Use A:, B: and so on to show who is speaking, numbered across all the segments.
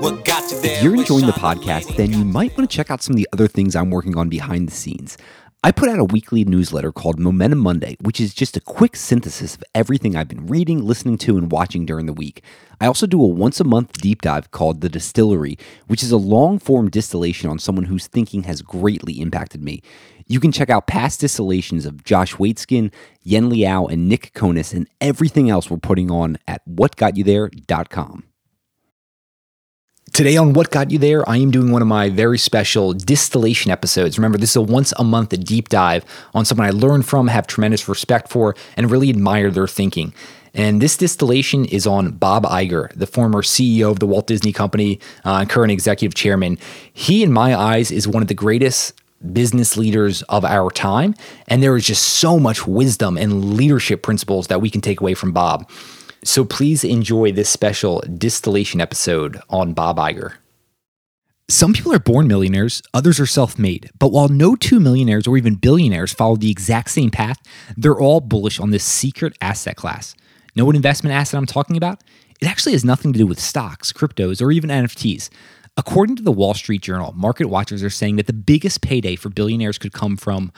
A: What got you there?
B: If you're enjoying the podcast, then you might want to check out some of the other things I'm working on behind the scenes. I put out a weekly newsletter called Momentum Monday, which is just a quick synthesis of everything I've been reading, listening to, and watching during the week. I also do a once a month deep dive called The Distillery, which is a long form distillation on someone whose thinking has greatly impacted me. You can check out past distillations of Josh Waitzkin, Yen Liao, and Nick Konis, and everything else we're putting on at whatgotyouthere.com. Today on What Got You There, I am doing one of my very special distillation episodes. Remember, this is a once a month deep dive on someone I learned from, have tremendous respect for, and really admire their thinking. And this distillation is on Bob Iger, the former CEO of the Walt Disney Company uh, and current executive chairman. He, in my eyes, is one of the greatest business leaders of our time. And there is just so much wisdom and leadership principles that we can take away from Bob. So please enjoy this special distillation episode on Bob Iger. Some people are born millionaires, others are self made. But while no two millionaires or even billionaires follow the exact same path, they're all bullish on this secret asset class. Know what investment asset I'm talking about? It actually has nothing to do with stocks, cryptos, or even NFTs. According to the Wall Street Journal, market watchers are saying that the biggest payday for billionaires could come from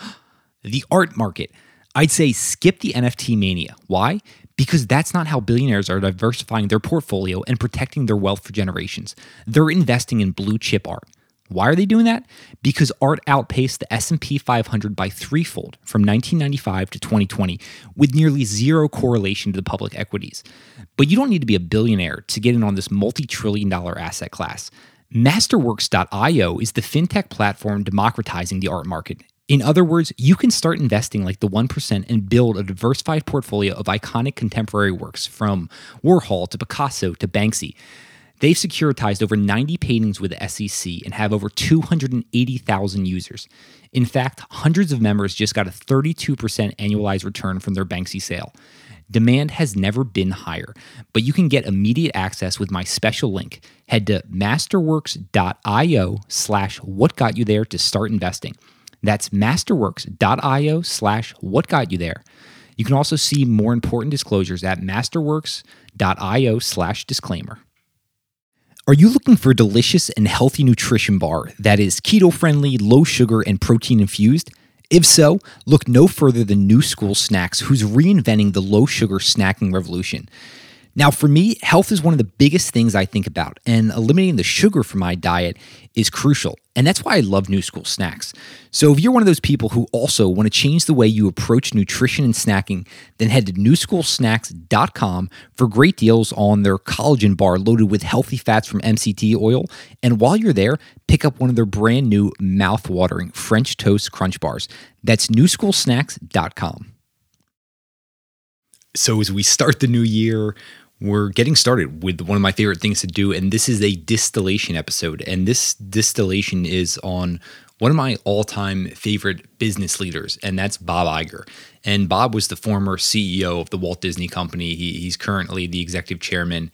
B: the art market. I'd say skip the NFT mania. Why? Because that's not how billionaires are diversifying their portfolio and protecting their wealth for generations. They're investing in blue chip art. Why are they doing that? Because art outpaced the S&P 500 by threefold from 1995 to 2020 with nearly zero correlation to the public equities. But you don't need to be a billionaire to get in on this multi-trillion dollar asset class. Masterworks.io is the fintech platform democratizing the art market in other words, you can start investing like the 1% and build a diversified portfolio of iconic contemporary works from Warhol to Picasso to Banksy. They've securitized over 90 paintings with the SEC and have over 280,000 users. In fact, hundreds of members just got a 32% annualized return from their Banksy sale. Demand has never been higher, but you can get immediate access with my special link. Head to masterworks.io slash what got you there to start investing. That's masterworks.io slash what got you there. You can also see more important disclosures at masterworks.io slash disclaimer. Are you looking for a delicious and healthy nutrition bar that is keto friendly, low sugar, and protein infused? If so, look no further than New School Snacks, who's reinventing the low sugar snacking revolution. Now, for me, health is one of the biggest things I think about, and eliminating the sugar from my diet is crucial. And that's why I love New School Snacks. So, if you're one of those people who also want to change the way you approach nutrition and snacking, then head to newschoolsnacks.com for great deals on their collagen bar loaded with healthy fats from MCT oil. And while you're there, pick up one of their brand new mouth-watering French toast crunch bars. That's newschoolsnacks.com. So, as we start the new year, we're getting started with one of my favorite things to do, and this is a distillation episode. And this distillation is on one of my all time favorite business leaders, and that's Bob Iger. And Bob was the former CEO of the Walt Disney Company. He, he's currently the executive chairman.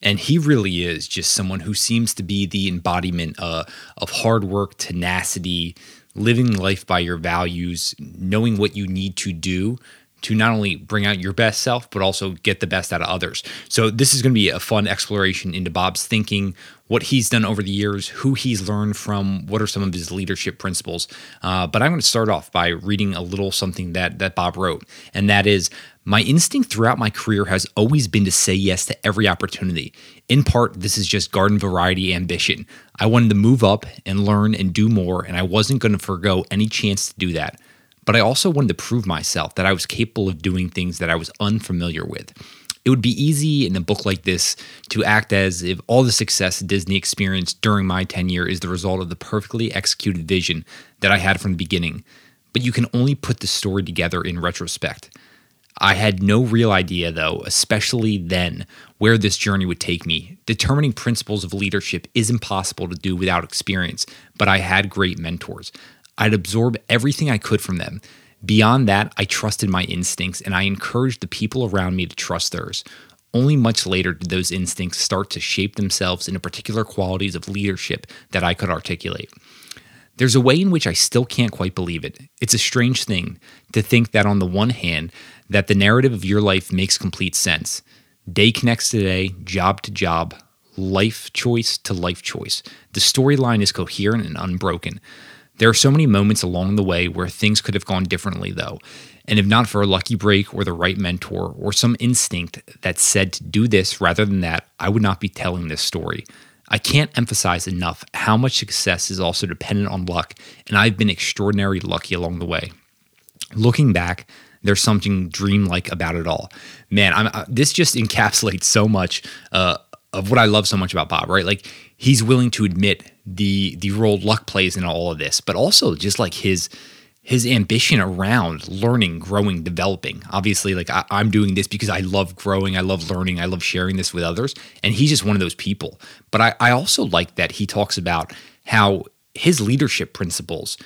B: And he really is just someone who seems to be the embodiment uh, of hard work, tenacity, living life by your values, knowing what you need to do to not only bring out your best self, but also get the best out of others. So, this is going to be a fun exploration into Bob's thinking, what he's done over the years, who he's learned from, what are some of his leadership principles. Uh, but I'm going to start off by reading a little something that, that Bob wrote, and that is My instinct throughout my career has always been to say yes to every opportunity. In part, this is just garden variety ambition. I wanted to move up and learn and do more, and I wasn't going to forego any chance to do that but I also wanted to prove myself that I was capable of doing things that I was unfamiliar with. It would be easy in a book like this to act as if all the success Disney experienced during my tenure is the result of the perfectly executed vision that I had from the beginning. But you can only put the story together in retrospect. I had no real idea, though, especially then, where this journey would take me. Determining principles of leadership is impossible to do without experience, but I had great mentors. I'd absorb everything I could from them. Beyond that, I trusted my instincts and I encouraged the people around me to trust theirs. Only much later did those instincts start to shape themselves into particular qualities of leadership that I could articulate. There's a way in which I still can't quite believe it. It's a strange thing to think that on the one hand, that the narrative of your life makes complete sense. Day connects to day, job to job, life choice to life choice. The storyline is coherent and unbroken. There are so many moments along the way where things could have gone differently, though. And if not for a lucky break or the right mentor or some instinct that said to do this rather than that, I would not be telling this story. I can't emphasize enough how much success is also dependent on luck, and I've been extraordinarily lucky along the way. Looking back, there's something dreamlike about it all. Man, uh, this just encapsulates so much uh, of what I love so much about Bob, right? Like he's willing to admit the the role luck plays in all of this, but also just like his his ambition around learning, growing, developing. Obviously, like I, am doing this because I love growing, I love learning, I love sharing this with others, and he's just one of those people. But I, I also like that he talks about how his leadership principles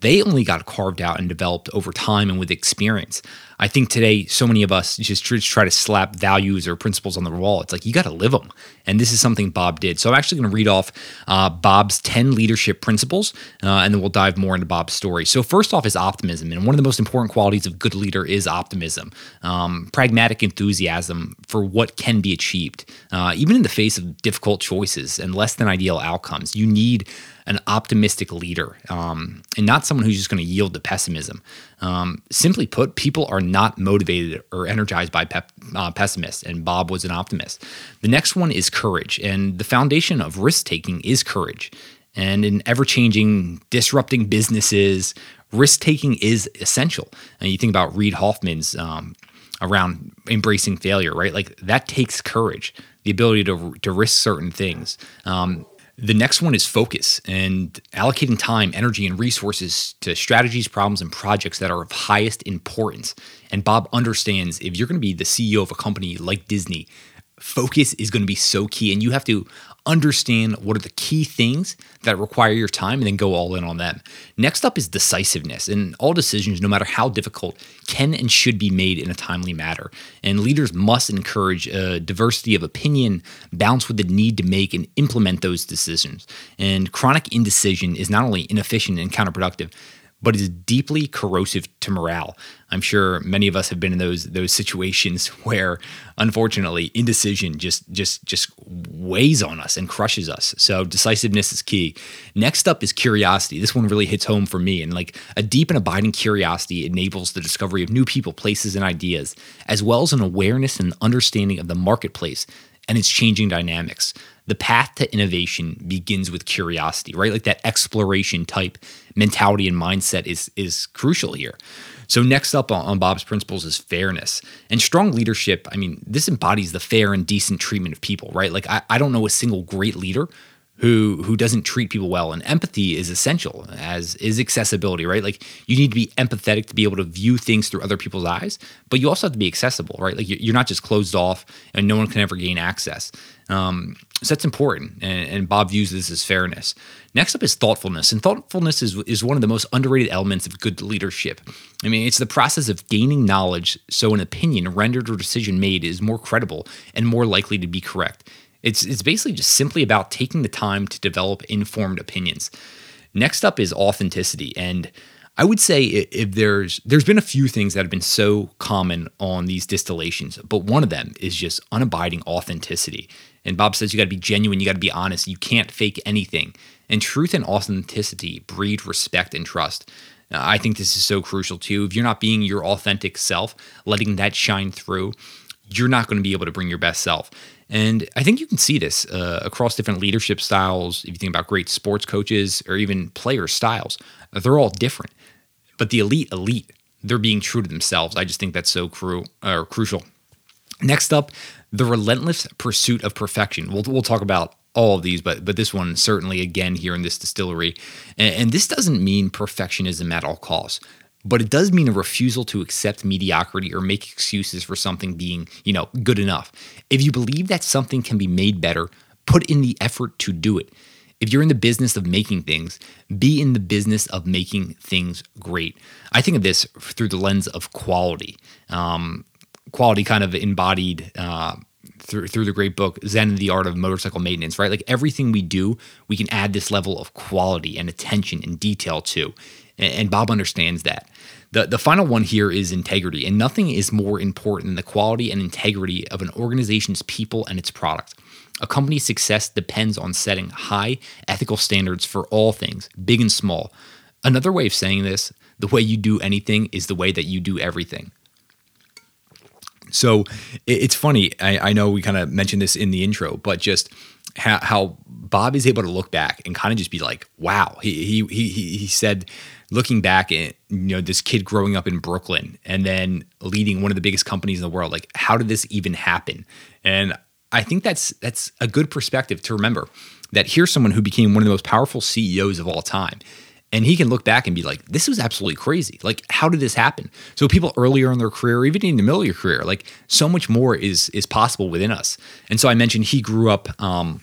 B: they only got carved out and developed over time and with experience. I think today, so many of us just try to slap values or principles on the wall. It's like you got to live them. And this is something Bob did. So I'm actually going to read off uh, Bob's 10 leadership principles, uh, and then we'll dive more into Bob's story. So, first off, is optimism. And one of the most important qualities of good leader is optimism, um, pragmatic enthusiasm for what can be achieved, uh, even in the face of difficult choices and less than ideal outcomes. You need an optimistic leader um, and not someone who's just going to yield to pessimism. Um, simply put, people are not motivated or energized by pep, uh, pessimists, and Bob was an optimist. The next one is courage, and the foundation of risk taking is courage. And in ever changing, disrupting businesses, risk taking is essential. And you think about Reid Hoffman's um, around embracing failure, right? Like that takes courage, the ability to, to risk certain things. Um, the next one is focus and allocating time, energy, and resources to strategies, problems, and projects that are of highest importance. And Bob understands if you're going to be the CEO of a company like Disney, focus is going to be so key. And you have to understand what are the key things that require your time and then go all in on them. Next up is decisiveness. And all decisions, no matter how difficult, can and should be made in a timely manner. And leaders must encourage a diversity of opinion, balance with the need to make and implement those decisions. And chronic indecision is not only inefficient and counterproductive, but is deeply corrosive to morale. I'm sure many of us have been in those those situations where unfortunately indecision just just just weighs on us and crushes us. So decisiveness is key. Next up is curiosity. This one really hits home for me and like a deep and abiding curiosity enables the discovery of new people, places and ideas as well as an awareness and understanding of the marketplace and its changing dynamics the path to innovation begins with curiosity, right? Like that exploration type mentality and mindset is is crucial here. So next up on, Bob's principles is fairness and strong leadership. I mean, this embodies the fair and decent treatment of people, right? Like I, I don't know a single great leader who who doesn't treat people well. And empathy is essential as is accessibility right? Like you need to be empathetic to be able to view things through other people's eyes but you also have to be accessible right? Like you're not just closed off and no one can ever gain access. Um, so that's important and, and bob views this as fairness. Next up is thoughtfulness and thoughtfulness is, is one of the most underrated elements of good leadership. I mean it's the process of gaining knowledge so an opinion rendered or decision made is more credible and more likely to be correct it's, it's basically just simply about taking the time to develop informed opinions. Next up is authenticity. And I would say if there's there's been a few things that have been so common on these distillations, but one of them is just unabiding authenticity. And Bob says you got to be genuine, you got to be honest, you can't fake anything. And truth and authenticity breed respect and trust. Now, I think this is so crucial too. If you're not being your authentic self, letting that shine through, you're not going to be able to bring your best self. And I think you can see this uh, across different leadership styles. If you think about great sports coaches or even player styles, they're all different. But the elite, elite, they're being true to themselves. I just think that's so cru- uh, crucial. Next up, the relentless pursuit of perfection. We'll, we'll talk about all of these, but but this one certainly again here in this distillery. And, and this doesn't mean perfectionism at all costs but it does mean a refusal to accept mediocrity or make excuses for something being, you know, good enough. If you believe that something can be made better, put in the effort to do it. if you're in the business of making things, be in the business of making things great. I think of this through the lens of quality. Um, quality kind of embodied uh, through through the great book Zen and the Art of Motorcycle Maintenance, right? Like everything we do, we can add this level of quality and attention and detail to. And, and Bob understands that. The, the final one here is integrity, and nothing is more important than the quality and integrity of an organization's people and its product. A company's success depends on setting high ethical standards for all things, big and small. Another way of saying this, the way you do anything is the way that you do everything. So it's funny. I, I know we kind of mentioned this in the intro, but just how, how, Bob is able to look back and kind of just be like, "Wow." He he he he said, looking back at you know this kid growing up in Brooklyn and then leading one of the biggest companies in the world. Like, how did this even happen? And I think that's that's a good perspective to remember that here's someone who became one of the most powerful CEOs of all time. And he can look back and be like, this was absolutely crazy. Like, how did this happen? So people earlier in their career, even in the middle of your career, like so much more is is possible within us. And so I mentioned he grew up, um,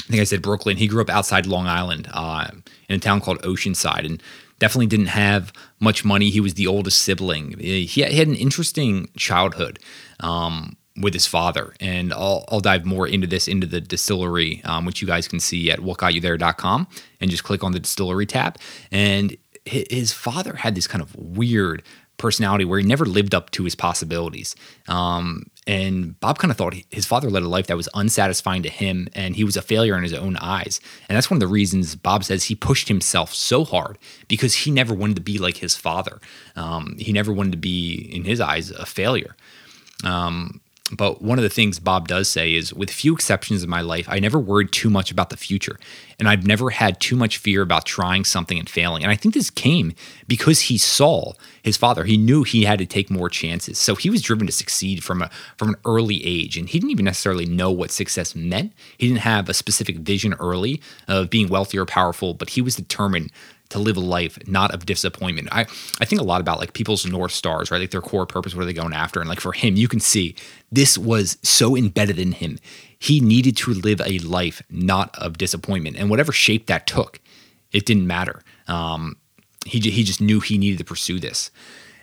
B: I think I said Brooklyn. He grew up outside Long Island uh, in a town called Oceanside and definitely didn't have much money. He was the oldest sibling. He had an interesting childhood. Um, with his father. And I'll, I'll dive more into this into the distillery, um, which you guys can see at whatgotyouthere.com and just click on the distillery tab. And his father had this kind of weird personality where he never lived up to his possibilities. Um, and Bob kind of thought his father led a life that was unsatisfying to him and he was a failure in his own eyes. And that's one of the reasons Bob says he pushed himself so hard because he never wanted to be like his father. Um, he never wanted to be, in his eyes, a failure. Um, but one of the things Bob does say is with few exceptions in my life, I never worried too much about the future. And I've never had too much fear about trying something and failing. And I think this came because he saw his father. He knew he had to take more chances. So he was driven to succeed from a from an early age. And he didn't even necessarily know what success meant. He didn't have a specific vision early of being wealthy or powerful, but he was determined to live a life not of disappointment. I, I think a lot about like people's North Stars, right? Like their core purpose, what are they going after? And like for him, you can see this was so embedded in him. He needed to live a life not of disappointment. And whatever shape that took, it didn't matter. Um, he, he just knew he needed to pursue this.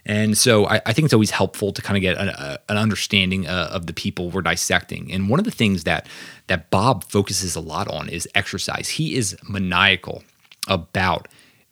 B: And so I, I, think it's always helpful to kind of get a, an understanding uh, of the people we're dissecting. And one of the things that that Bob focuses a lot on is exercise. He is maniacal about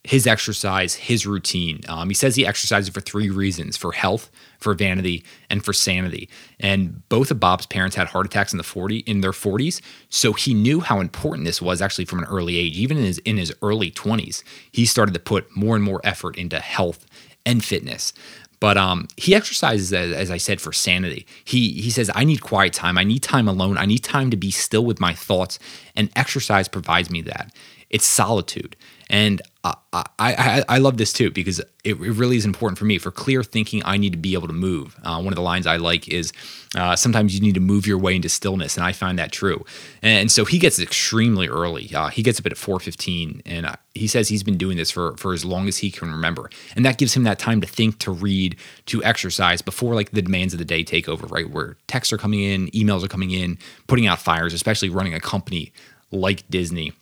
B: his exercise, his routine. Um, he says he exercises for three reasons for health, for vanity, and for sanity. And both of Bob's parents had heart attacks in the 40 in their 40s, so he knew how important this was actually from an early age. Even in his in his early 20s, he started to put more and more effort into health and fitness. But um, he exercises, as, as, I said, for sanity. He he says, "I need quiet time. I need time alone. I need time to be still with my thoughts." And exercise provides me that. It's solitude. And I, I, I, love this too because it, really is important for me. For clear thinking, I need to be able to move. Uh, one of the lines I like is uh, sometimes you need to move your way into stillness, and I find that true. And so he gets extremely early. Uh, he gets up at 4:15, and uh, he says he's been doing this for for as long as he can remember, and that gives him that time to think, to read, to exercise before like the demands of the day take over. Right, where texts are coming in, emails are coming in, putting out fires, especially running a company like Disney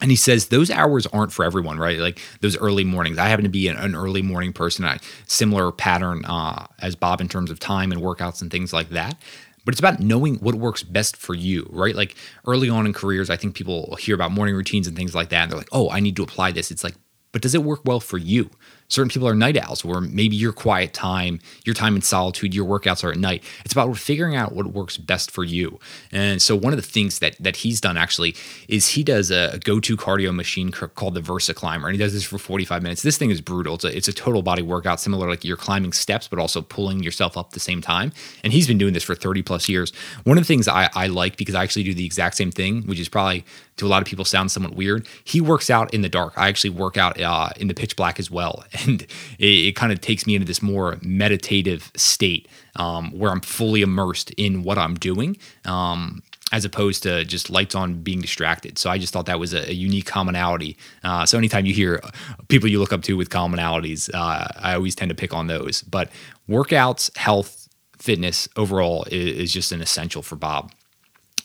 B: and he says those hours aren't for everyone, right? Like those early mornings. I happen to be an, an early morning person. I similar pattern uh, as Bob in terms of time and workouts and things like that. But it's about knowing what works best for you, right? Like early on in careers, I think people hear about morning routines and things like that, and they're like, "Oh, I need to apply this." It's like, but does it work well for you? Certain people are night owls, where maybe your quiet time, your time in solitude, your workouts are at night. It's about figuring out what works best for you. And so one of the things that that he's done actually is he does a, go-to cardio machine called the Versa Climber, and he does this for 45 minutes. This thing is brutal. It's a, it's a total body workout, similar like you're climbing steps, but also pulling yourself up at the same time. And he's been doing this for 30 plus years. One of the things I, I like because I actually do the exact same thing, which is probably to a lot of people sounds somewhat weird. He works out in the dark. I actually work out uh, in the pitch black as well, and it, it kind of takes me into this more meditative state um, where I'm fully immersed in what I'm doing. Um, as opposed to just lights on being distracted. So I just thought that was a, a unique commonality. Uh, so anytime you hear people you look up to with commonalities, uh, I always tend to pick on those. But workouts, health, fitness overall is, is just an essential for Bob.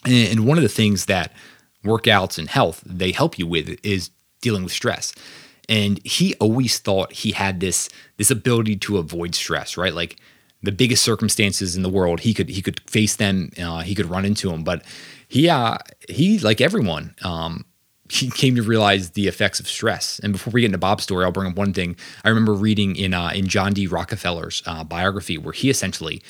B: And, and one of the things that workouts and health they help you with is dealing with stress. And he always thought he had this this ability to avoid stress, right? Like the biggest circumstances in the world, he could he could face them, uh, he could run into them. But he uh, he like everyone, um, he came to realize the effects of stress. And before we get into Bob's story, I'll bring up one thing. I remember reading in uh, in John D. Rockefeller's uh, biography where he essentially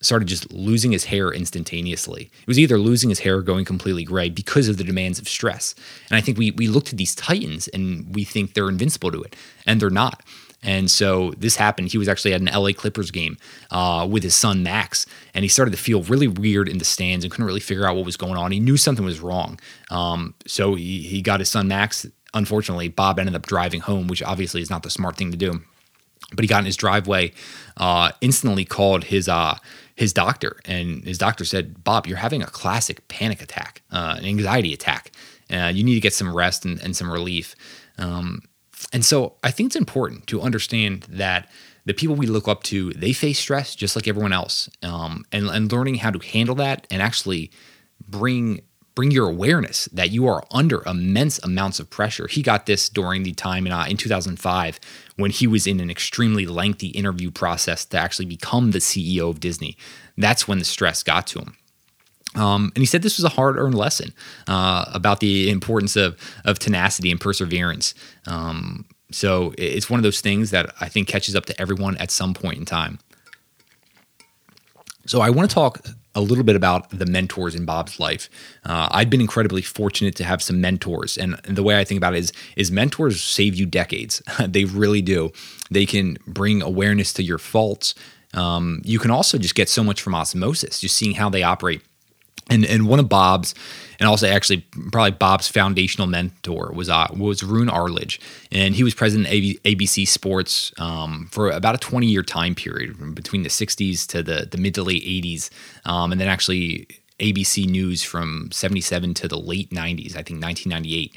B: started just losing his hair instantaneously. It was either losing his hair or going completely gray because of the demands of stress. And I think we we look to these titans and we think they're invincible to it, and they're not. And so this happened. He was actually at an LA Clippers game uh, with his son Max, and he started to feel really weird in the stands and couldn't really figure out what was going on. He knew something was wrong. Um, so he, he got his son Max. Unfortunately, Bob ended up driving home, which obviously is not the smart thing to do. But he got in his driveway, uh, instantly called his uh, his doctor, and his doctor said, "Bob, you're having a classic panic attack, uh, an anxiety attack. Uh, you need to get some rest and, and some relief." Um, and so I think it's important to understand that the people we look up to, they face stress just like everyone else. Um, and, and learning how to handle that and actually bring bring your awareness that you are under immense amounts of pressure. He got this during the time in, uh, in 2005 when he was in an extremely lengthy interview process to actually become the CEO of Disney. That's when the stress got to him. Um, and he said this was a hard earned lesson uh, about the importance of, of tenacity and perseverance. Um, so it's one of those things that I think catches up to everyone at some point in time. So I want to talk a little bit about the mentors in Bob's life. Uh, I've been incredibly fortunate to have some mentors, and, and the way I think about it is, is mentors save you decades. they really do. They can bring awareness to your faults. Um, you can also just get so much from osmosis, just seeing how they operate and and one of Bob's, and also actually probably Bob's foundational mentor was uh, was Roone Arledge, and he was president of ABC Sports um, for about a 20 year time period between the 60s to the the mid to late 80s, um, and then actually ABC News from 77 to the late 90s, I think 1998,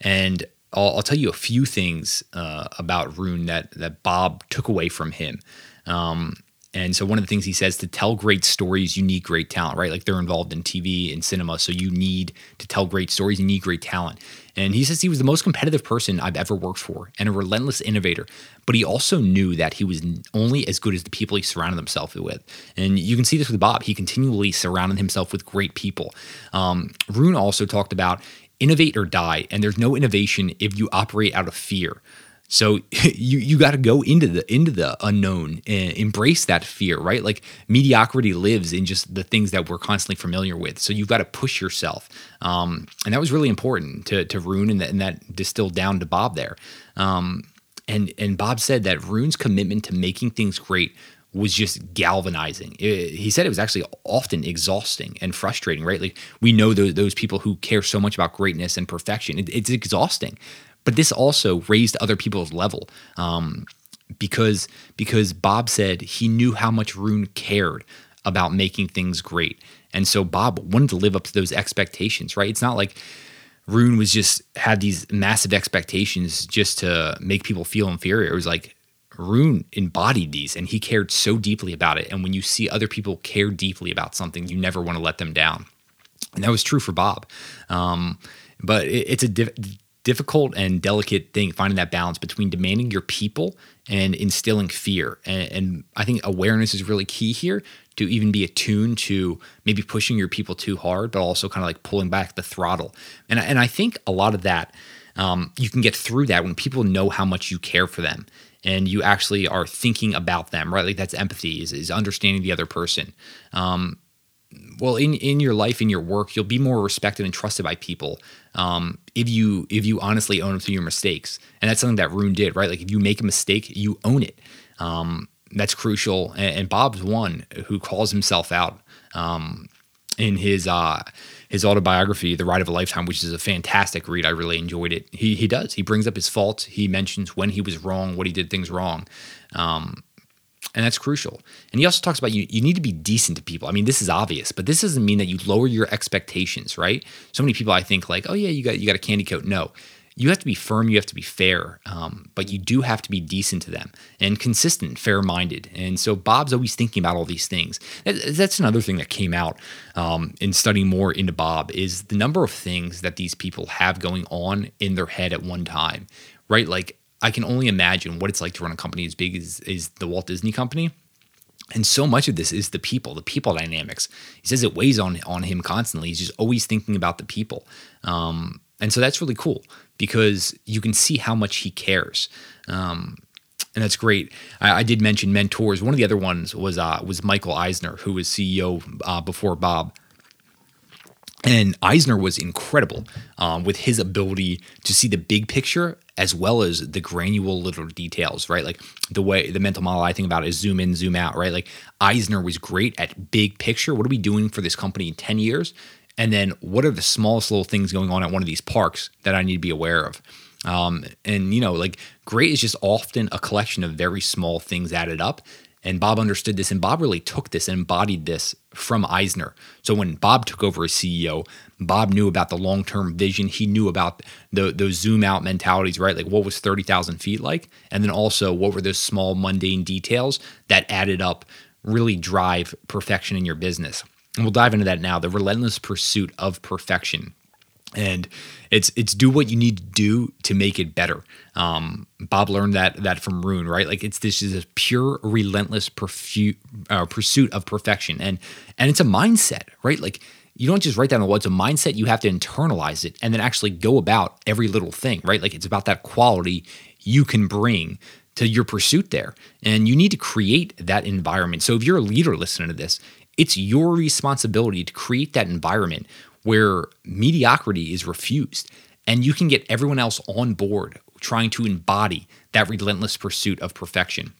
B: and. I'll, I'll tell you a few things uh, about Roone that that Bob took away from him. Um, and so one of the things he says to tell great stories, you need great talent, right? Like they're involved in TV and cinema, so you need to tell great stories, you need great talent. And he says he was the most competitive person I've ever worked for and a relentless innovator. But he also knew that he was only as good as the people he surrounded himself with. And you can see this with Bob. He continually surrounded himself with great people. Um, Roone also talked about innovate or die. And there's no innovation if you operate out of fear. So you you got to go into the into the unknown and embrace that fear, right? Like mediocrity lives in just the things that we're constantly familiar with. So you've got to push yourself, um, and that was really important to to Roone, and that, and that distilled down to Bob there. Um, and and Bob said that Roone's commitment to making things great was just galvanizing. It, he said it was actually often exhausting and frustrating, right? Like we know those, those people who care so much about greatness and perfection. It, it's exhausting. But this also raised other people's level um, because because Bob said he knew how much Roone cared about making things great, and so Bob wanted to live up to those expectations. Right? It's not like Roone was just had these massive expectations just to make people feel inferior. It was like Roone embodied these and he cared so deeply about it. And when you see other people care deeply about something, you never want to let them down. And that was true for Bob. Um, but it, it's a diff- difficult and delicate thing finding that balance between demanding your people and instilling fear. And, and, i think awareness is really key here to even be attuned to maybe pushing your people too hard but also kind of like pulling back the throttle. And, and i think a lot of that um, you can get through that when people know how much you care for them and you actually are thinking about them right? Like that's empathy is, is understanding the other person. Um, well in in your life in your work you'll be more respected and trusted by people um, if you if you honestly own up to your mistakes. And that's something that Roone did right? Like if you make a mistake you own it. Um, that's crucial. And, and, Bob's one who calls himself out um, in his uh, his autobiography The Ride of a Lifetime which is a fantastic read. I really enjoyed it. He he does. He brings up his faults. He mentions when he was wrong what he did things wrong. Um, and that's crucial. And he also talks about you you need to be decent to people. I mean, this is obvious, but this doesn't mean that you lower your expectations, right? So many people I think like, "Oh yeah, you got you got a candy coat." No. you have to be firm, you have to be fair, um, but you do have to be decent to them and consistent, fair minded. And so Bob's always thinking about all these things. That's another thing that came out um, in studying more into Bob is the number of things that these people have going on in their head at one time, right? Like I can only imagine what it's like to run a company as big as, as the Walt Disney Company. And so much of this is the people, the people dynamics. He says it weighs on on him constantly. He's just always thinking about the people. Um, and so that's really cool because you can see how much he cares. Um, and that's great. I, I, did mention mentors. One of the other ones was uh, was Michael Eisner, who was CEO uh, before Bob. And Eisner was incredible um, with his ability to see the big picture as well as the granular little details, right? Like the way the mental model I think about is zoom in, zoom out, right? Like Eisner was great at big picture. What are we doing for this company in 10 years? And then what are the smallest little things going on at one of these parks that I need to be aware of? Um, and you know, like great is just often a collection of very small things added up. And Bob understood this, and Bob really took this and embodied this from Eisner. So when Bob took over as CEO, Bob knew about the long term vision. He knew about the, those zoom out mentalities, right? Like what was 30,000 feet like? And then also what were those small mundane details that added up really drive perfection in your business and we'll dive into that now the relentless pursuit of perfection and it's it's do what you need to do to make it better. Um, Bob learned that that from Roone, right? Like it's this is a pure, relentless perfu- uh, pursuit of perfection, and and it's a mindset, right? Like you don't just write down the words. A mindset. You have to internalize it and then actually go about every little thing, right? Like it's about that quality you can bring to your pursuit there, and you need to create that environment. So if you're a leader listening to this, it's your responsibility to create that environment where mediocrity is refused and you can get everyone else on board trying to embody that relentless pursuit of perfection.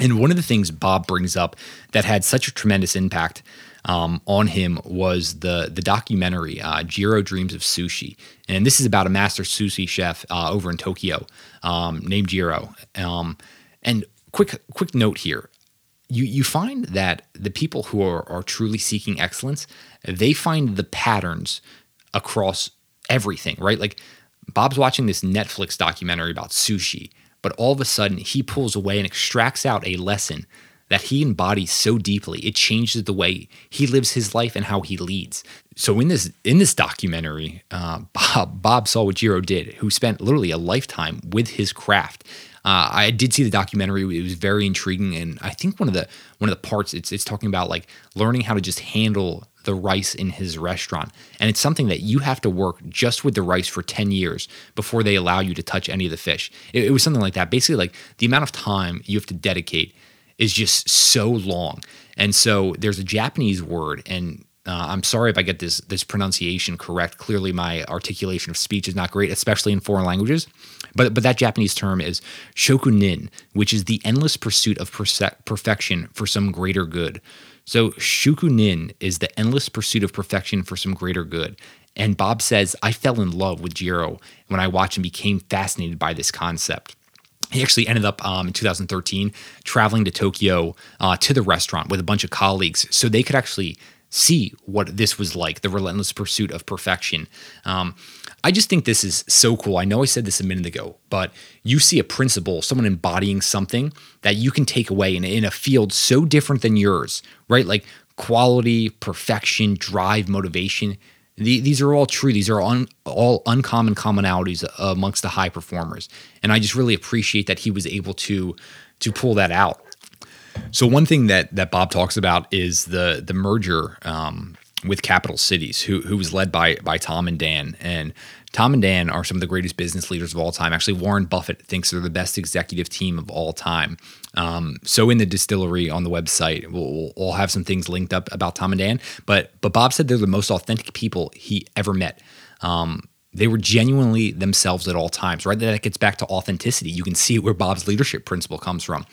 B: And one of the things Bob brings up that had such a tremendous impact um, on him was the the documentary uh, Jiro Dreams of Sushi, and this is about a master sushi chef uh, over in Tokyo um, named Jiro. Um, and quick quick note here: you you find that the people who are, are truly seeking excellence, they find the patterns across everything, right? Like Bob's watching this Netflix documentary about sushi, but all of a sudden he pulls away and extracts out a lesson that he embodies so deeply. It changes the way he lives his life and how he leads. So in this in this documentary, uh, Bob Bob saw what Jiro did, who spent literally a lifetime with his craft. Uh, I did see the documentary; it was very intriguing, and I think one of the one of the parts it's it's talking about like learning how to just handle the rice in his restaurant, and it's something that you have to work just with the rice for ten years before they allow you to touch any of the fish. It, it was something like that. Basically, like the amount of time you have to dedicate is just so long, and so there's a Japanese word, and uh, I'm sorry if I get this this pronunciation correct. Clearly, my articulation of speech is not great, especially in foreign languages. But but that Japanese term is shokunin, which is the endless pursuit of perse- perfection for some greater good. So shokunin is the endless pursuit of perfection for some greater good. And Bob says, I fell in love with Jiro when I watched and became fascinated by this concept. He actually ended up um, in 2013 traveling to Tokyo uh, to the restaurant with a bunch of colleagues so they could actually see what this was like the relentless pursuit of perfection. Um, I just think this is so cool. I know I said this a minute ago, but you see a principle, someone embodying something that you can take away in, in a field so different than yours, right? Like quality, perfection, drive, motivation. The, these are all true. These are un, all uncommon commonalities amongst the high performers, and I just really appreciate that he was able to to pull that out. So one thing that that Bob talks about is the the merger um, with Capital Cities, who who was led by by Tom and Dan, and Tom and Dan are some of the greatest business leaders of all time. Actually, Warren Buffett thinks they're the best executive team of all time. Um, so in the distillery on the website, we'll, we'll have some things linked up about Tom and Dan. But but Bob said they're the most authentic people he ever met. Um, they were genuinely themselves at all times, right? That gets back to authenticity. You can see where Bob's leadership principle comes from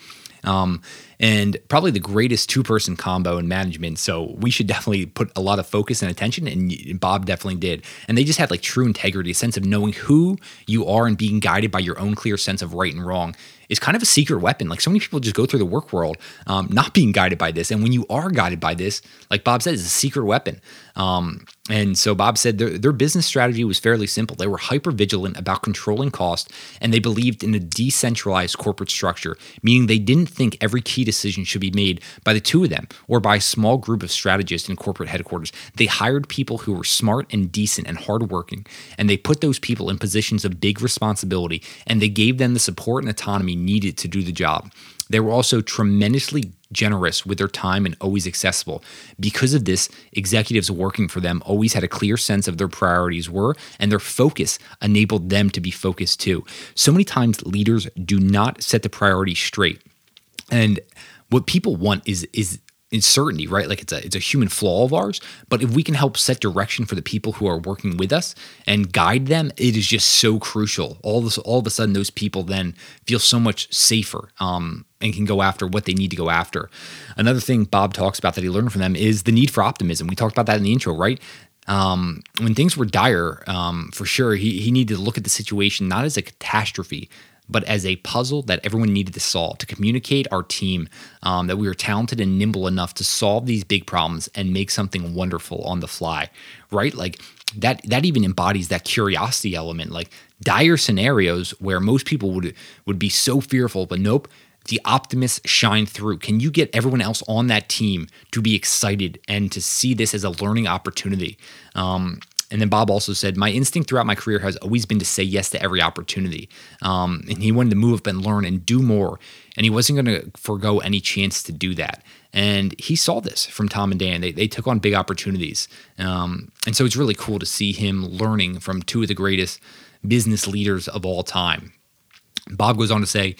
B: um, and probably the greatest two person combo in management. So we should definitely put a lot of focus and attention, and Bob definitely did. And they just had like true integrity, a sense of knowing who you are and being guided by your own clear sense of right and wrong is kind of a secret weapon. Like so many people just go through the work world um, not being guided by this. And when you are guided by this, like Bob said, it's a secret weapon. Um, and so Bob said their, their business strategy was fairly simple. They were hyper vigilant about controlling cost, and they believed in a decentralized corporate structure, meaning they didn't think every key decision should be made by the two of them or by a small group of strategists in corporate headquarters. They hired people who were smart and decent and hardworking, and they put those people in positions of big responsibility, and they gave them the support and autonomy needed to do the job. They were also tremendously generous with their time and always accessible. Because of this, executives working for them always had a clear sense of their priorities were, and their focus enabled them to be focused too. So many times leaders do not set the priorities straight. And what people want is is uncertainty, right? Like it's a it's a human flaw of ours. But if we can help set direction for the people who are working with us and guide them, it is just so crucial. All this, all of a sudden, those people then feel so much safer um, and can go after what they need to go after. Another thing Bob talks about that he learned from them is the need for optimism. We talked about that in the intro, right? Um, when things were dire, um, for sure, he, he needed to look at the situation not as a catastrophe, but as a puzzle that everyone needed to solve to communicate our team um, that we were talented and nimble enough to solve these big problems and make something wonderful on the fly right like that that even embodies that curiosity element like dire scenarios where most people would would be so fearful but nope the optimists shine through. Can you get everyone else on that team to be excited and to see this as a learning opportunity? Um, and then Bob also said, My instinct throughout my career has always been to say yes to every opportunity. Um, and he wanted to move up and learn and do more. And he wasn't going to forego any chance to do that. And he saw this from Tom and Dan. They, they took on big opportunities. Um, and so it's really cool to see him learning from two of the greatest business leaders of all time. Bob goes on to say,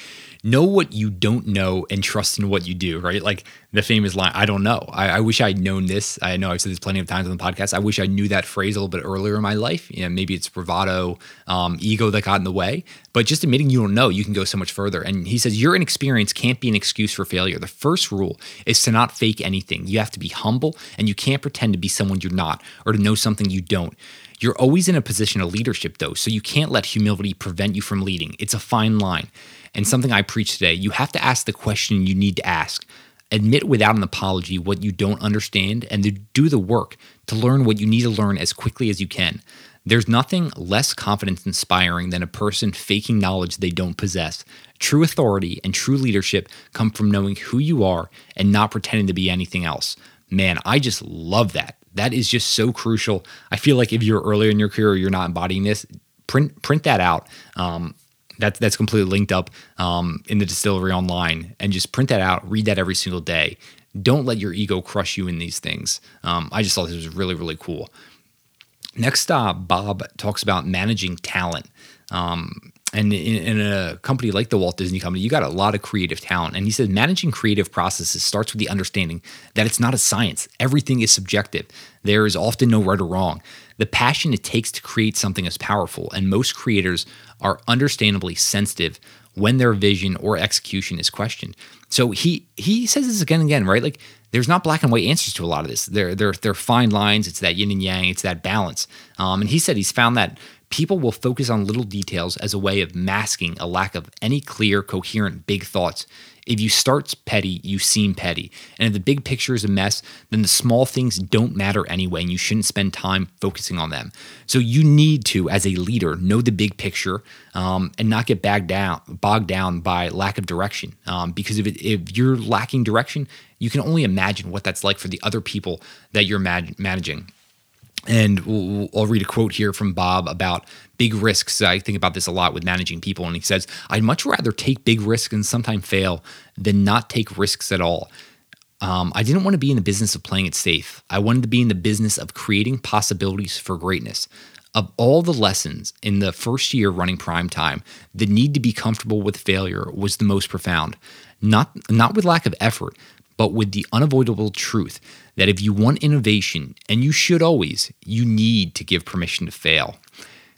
B: know what you don't know and trust in what you do, right? Like the famous line, I don't know. I, I, wish I'd known this. I know I've said this plenty of times on the podcast. I wish I knew that phrase a little bit earlier in my life. You know, maybe it's bravado, um, ego that got in the way, but just admitting you don't know, you can go so much further. And he says, your inexperience can't be an excuse for failure. The first rule is to not fake anything. You have to be humble and you can't pretend to be someone you're not or to know something you don't. You're always in a position of leadership, though, so you can't let humility prevent you from leading. It's a fine line. And something I preach today you have to ask the question you need to ask. Admit without an apology what you don't understand and do the work to learn what you need to learn as quickly as you can. There's nothing less confidence inspiring than a person faking knowledge they don't possess. True authority and true leadership come from knowing who you are and not pretending to be anything else. Man, I just love that. That is just so crucial. I feel like if you're earlier in your career you're not embodying this, print print that out. Um, that's that's completely linked up um, in the distillery online, and just print that out. Read that every single day. Don't let your ego crush you in these things. Um, I just thought this was really really cool. Next, uh, Bob talks about managing talent. Um, and in, in, a company like the Walt Disney Company, you got a lot of creative talent. And he said managing creative processes starts with the understanding that it's not a science. Everything is subjective. There is often no right or wrong. The passion it takes to create something is powerful, and most creators are understandably sensitive when their vision or execution is questioned. So he he says this again and again, right? Like there's not black and white answers to a lot of this. There there there are fine lines. It's that yin and yang. It's that balance. Um, and he said he's found that people will focus on little details as a way of masking a lack of any clear, coherent, big thoughts. If you start petty, you seem petty. And if the big picture is a mess, then the small things don't matter anyway, and you shouldn't spend time focusing on them. So you need to, as a leader, know the big picture um, and not get bogged down, bogged down by lack of direction. Um, because if, it, if you're lacking direction, you can only imagine what that's like for the other people that you're managing. And I'll read a quote here from Bob about big risks. I think about this a lot with managing people. And he says, I'd much rather take big risks and sometimes fail than not take risks at all. Um, I didn't want to be in the business of playing it safe. I wanted to be in the business of creating possibilities for greatness. Of all the lessons in the first year running prime time, the need to be comfortable with failure was the most profound. Not, not with lack of effort, but with the unavoidable truth that if you want innovation, and you should always, you need to give permission to fail.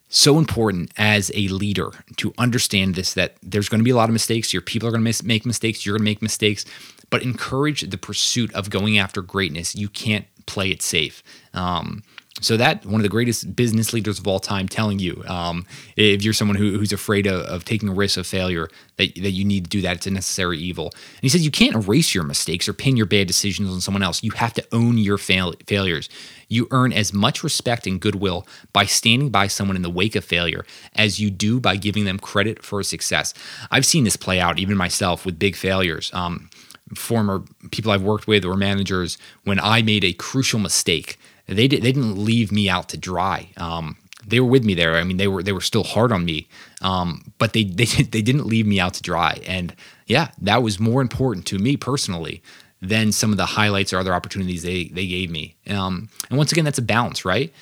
B: So important as a leader to understand this that there's going to be a lot of mistakes. Your people are going to make mistakes. You're going to make mistakes, but encourage the pursuit of going after greatness. You can't play it safe. Um, so that one of the greatest business leaders of all time telling you um, if you're someone who, who's afraid of, of taking a risk of failure that, that you need to do that. It's a necessary evil. And he says you can't erase your mistakes or pin your bad decisions on someone else. You have to own your fail- failures. You earn as much respect and goodwill by standing by someone in the wake of failure as you do by giving them credit for success. I've seen this play out even myself with big failures. Um, former people i've worked with or managers when i made a crucial mistake they did, they didn't leave me out to dry. Um, they were with me there. I mean, they were they were still hard on me, um, but they they they didn't leave me out to dry. And yeah, that was more important to me personally than some of the highlights or other opportunities they they gave me. Um, and once again, that's a balance, right?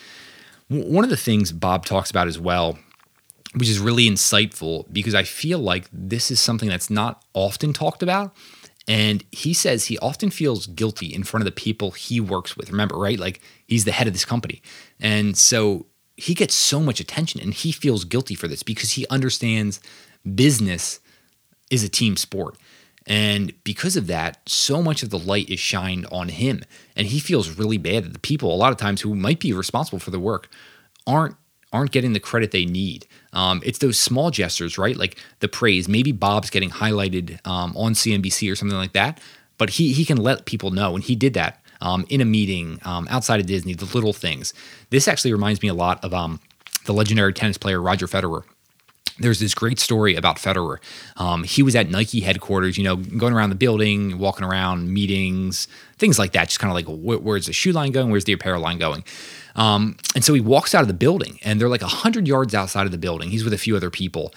B: One of the things Bob talks about as well, which is really insightful because I feel like this is something that's not often talked about, and he says he often feels guilty in front of the people he works with. Remember, right? Like he's the head of this company. And so he gets so much attention and he feels guilty for this because he understands business is a team sport. And because of that, so much of the light is shined on him. And he feels really bad that the people, a lot of times, who might be responsible for the work, aren't aren't getting the credit they need. Um, it's those small gestures, right? Like the praise. Maybe Bob's getting highlighted um, on CNBC or something like that, but he he can let people know, and he did that um, in a meeting um, outside of Disney. The little things. This actually reminds me a lot of um, the legendary tennis player Roger Federer there's this great story about Federer. Um, he was at Nike headquarters, you know, going around the building, walking around, meetings, things like that. Just kind of like, wh- where's the shoe line going? Where's the apparel line going? Um, and so he walks out of the building, and they're like 100 yards outside of the building. He's with a few other people.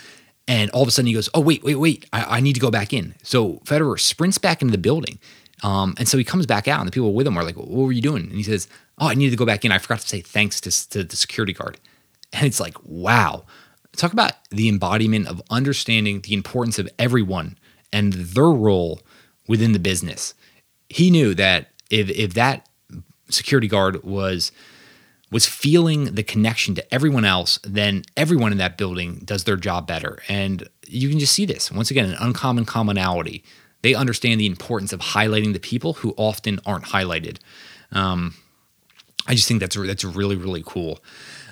B: And all of a sudden he goes, Oh, wait, wait, wait. I, I need to go back in. So Federer sprints back into the building. Um, and so he comes back out, and the people with him are like, What were you doing? And he says, Oh, I needed to go back in. I forgot to say thanks to, to the security guard. And it's like, Wow. Talk about the embodiment of understanding the importance of everyone and their role within the business. He knew that if, if that security guard was was feeling the connection to everyone else, then everyone in that building does their job better. And you can just see this once again, an uncommon commonality. They understand the importance of highlighting the people who often aren't highlighted. Um, I just think that's that's really really cool.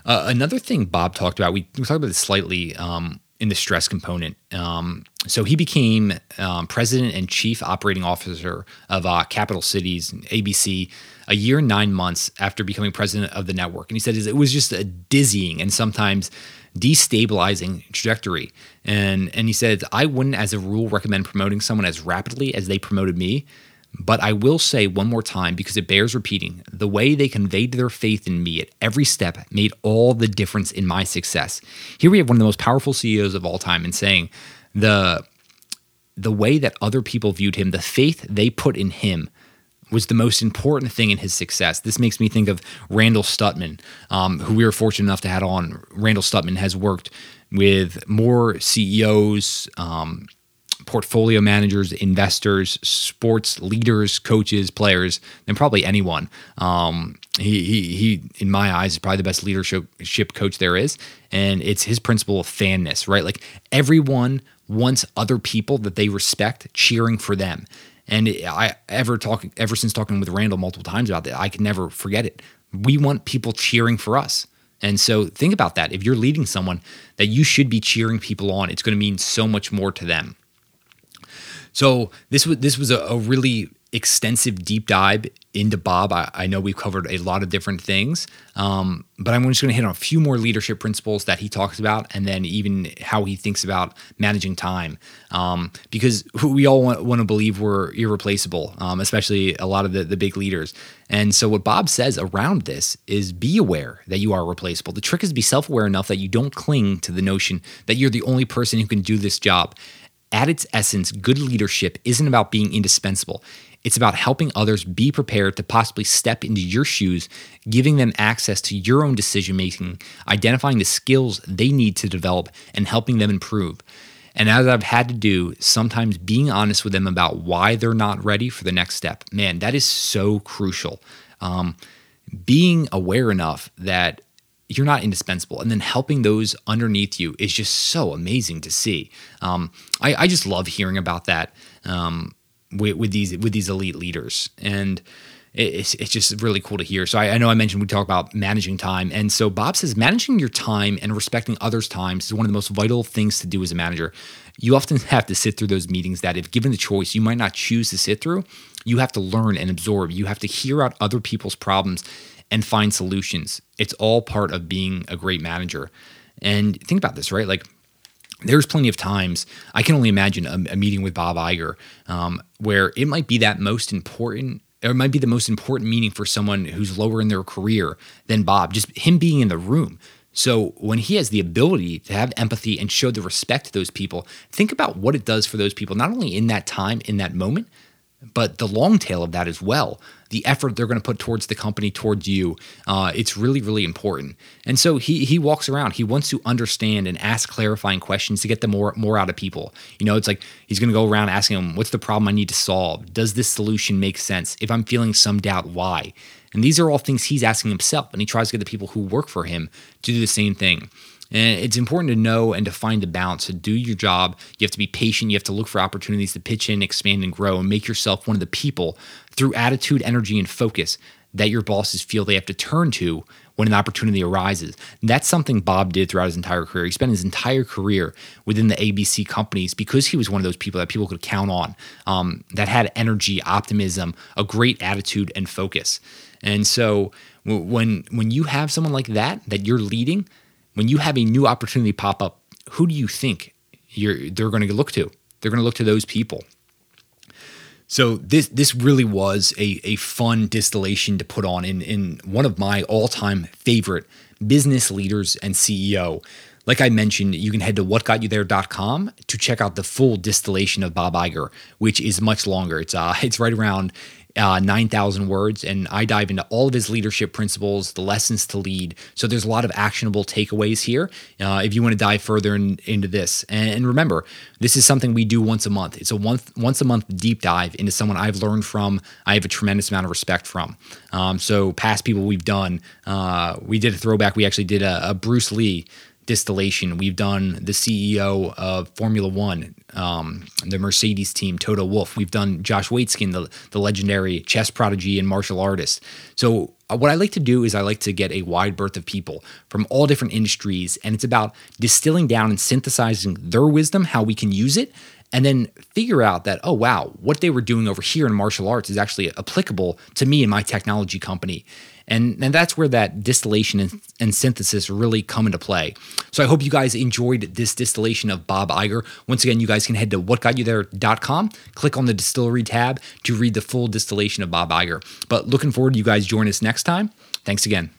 B: Uh, another thing Bob talked about, we, we talked about this slightly um, in the stress component. Um, so he became um, president and chief operating officer of uh, Capital Cities ABC a year and nine months after becoming president of the network. And he said it was just a dizzying and sometimes destabilizing trajectory. And and he said I wouldn't, as a rule, recommend promoting someone as rapidly as they promoted me. But I will say one more time because it bears repeating the way they conveyed their faith in me at every step made all the difference in my success. Here we have one of the most powerful CEOs of all time and saying the the way that other people viewed him, the faith they put in him was the most important thing in his success. This makes me think of Randall Stutman, um, who we were fortunate enough to have on. Randall Stutman has worked with more CEOs, um, portfolio managers, investors, sports leaders, coaches, players than probably anyone. Um, he, he, he, in my eyes, is probably the best leadership coach there is. And it's his principle of fanness, right? Like everyone wants other people that they respect cheering for them. And I ever talking ever since talking with Randall multiple times about that, I can never forget it. We want people cheering for us. And so think about that. If you're leading someone that you should be cheering people on, it's going to mean so much more to them. So this was this was a, a really extensive deep dive into Bob. I, I, know we've covered a lot of different things, um, but I'm just going to hit on a few more leadership principles that he talks about, and then even how he thinks about managing time. Um, because we all want, want, to believe we're irreplaceable, um, especially a lot of the, the big leaders. And so, what Bob says around this is be aware that you are replaceable. The trick is be self aware enough that you don't cling to the notion that you're the only person who can do this job. At its essence, good leadership isn't about being indispensable. It's about helping others be prepared to possibly step into your shoes, giving them access to your own decision making, identifying the skills they need to develop, and helping them improve. And as I've had to do, sometimes being honest with them about why they're not ready for the next step, man, that is so crucial. Um, being aware enough that you're not indispensable, and then helping those underneath you is just so amazing to see. Um, I, I, just love hearing about that. Um, with, with these with these elite leaders. And it's, it's just really cool to hear. So I, I know I mentioned we talk about managing time. And so Bob says managing your time and respecting others' times is one of the most vital things to do as a manager. You often have to sit through those meetings that, if given the choice, you might not choose to sit through. You have to learn and absorb. You have to hear out other people's problems and find solutions. It's all part of being a great manager. And think about this, right? Like, there's plenty of times I can only imagine a, a meeting with Bob Iger um, where it might be that most important it might be the most important meeting for someone who's lower in their career than Bob, just him being in the room. So when he has the ability to have empathy and show the respect to those people, think about what it does for those people, not only in that time, in that moment, but the long tail of that as well the effort they're going to put towards the company towards you uh, it's really really important. And so he he walks around. He wants to understand and ask clarifying questions to get the more more out of people. You know it's like he's going to go around asking them what's the problem i need to solve? Does this solution make sense? If i'm feeling some doubt why? And these are all things he's asking himself and he tries to get the people who work for him to do the same thing and it's important to know and to find a balance. To do your job, you have to be patient. You have to look for opportunities to pitch in, expand, and grow, and make yourself one of the people through attitude, energy, and focus that your bosses feel they have to turn to when an opportunity arises. And that's something Bob did throughout his entire career. He spent his entire career within the ABC companies because he was one of those people that people could count on, um, that had energy, optimism, a great attitude, and focus. And so when when you have someone like that that you're leading, when you have a new opportunity pop up, who do you think you're they're going to look to? They're going to look to those people. So this this really was a, a fun distillation to put on in, in one of my all-time favorite business leaders and CEO. Like I mentioned, you can head to whatgotyouthere.com to check out the full distillation of Bob Iger, which is much longer. It's uh, it's right around uh, 9,000 words, and I dive into all of his leadership principles, the lessons to lead. So there's a lot of actionable takeaways here uh, if you want to dive further in, into this. And, and, remember, this is something we do once a month. It's a once, once a month deep dive into someone I've learned from, I have a tremendous amount of respect from. Um, so past people we've done, uh, we did a throwback. We actually did a, a Bruce Lee distillation. We've done the CEO of Formula One, um, the Mercedes team, Toto Wolff. We've done Josh Waitzkin, the, the legendary chess prodigy and martial artist. So, uh, what I like to do is I like to get a wide berth of people from all different industries, and it's about distilling down and synthesizing their wisdom, how we can use it, and then figure out that, oh, wow, what they were doing over here in martial arts is actually applicable to me and my technology company. And, and that's where that distillation and, and, synthesis really come into play. So I hope you guys enjoyed this distillation of Bob Iger. Once again, you guys can head to whatgotyouthere.com, click on the distillery tab to read the full distillation of Bob Iger. But looking forward to you guys join us next time. Thanks again.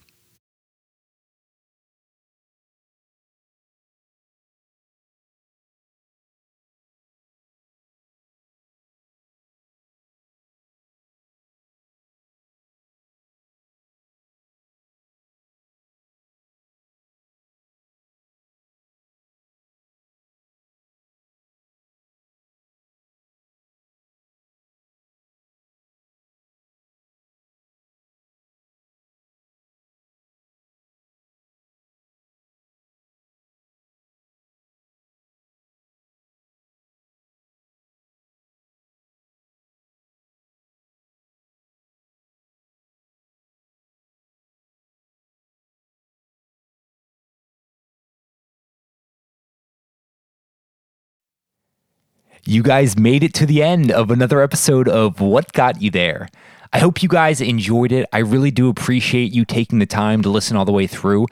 B: You guys made it to the end of another episode of What Got You There. I hope you guys enjoyed it. I really do appreciate you taking the time to listen all the way through.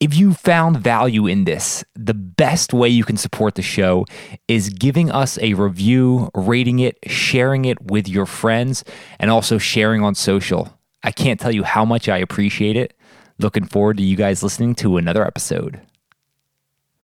B: If you found value in this, the best way you can support the show is giving us a review, rating it, sharing it with your friends, and also sharing on social. I can't tell you how much I appreciate it. Looking forward to you guys listening to another episode.